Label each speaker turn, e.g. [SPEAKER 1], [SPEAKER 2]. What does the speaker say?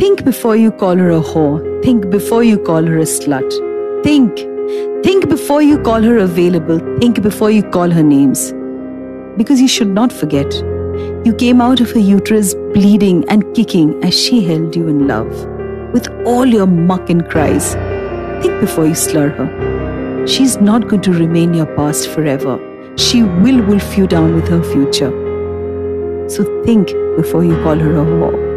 [SPEAKER 1] Think before you call her a whore. Think before you call her a slut. Think. Think before you call her available. Think before you call her names. Because you should not forget, you came out of her uterus bleeding and kicking as she held you in love. With all your muck and cries, think before you slur her. She's not going to remain your past forever. She will wolf you down with her future. So think before you call her a whore.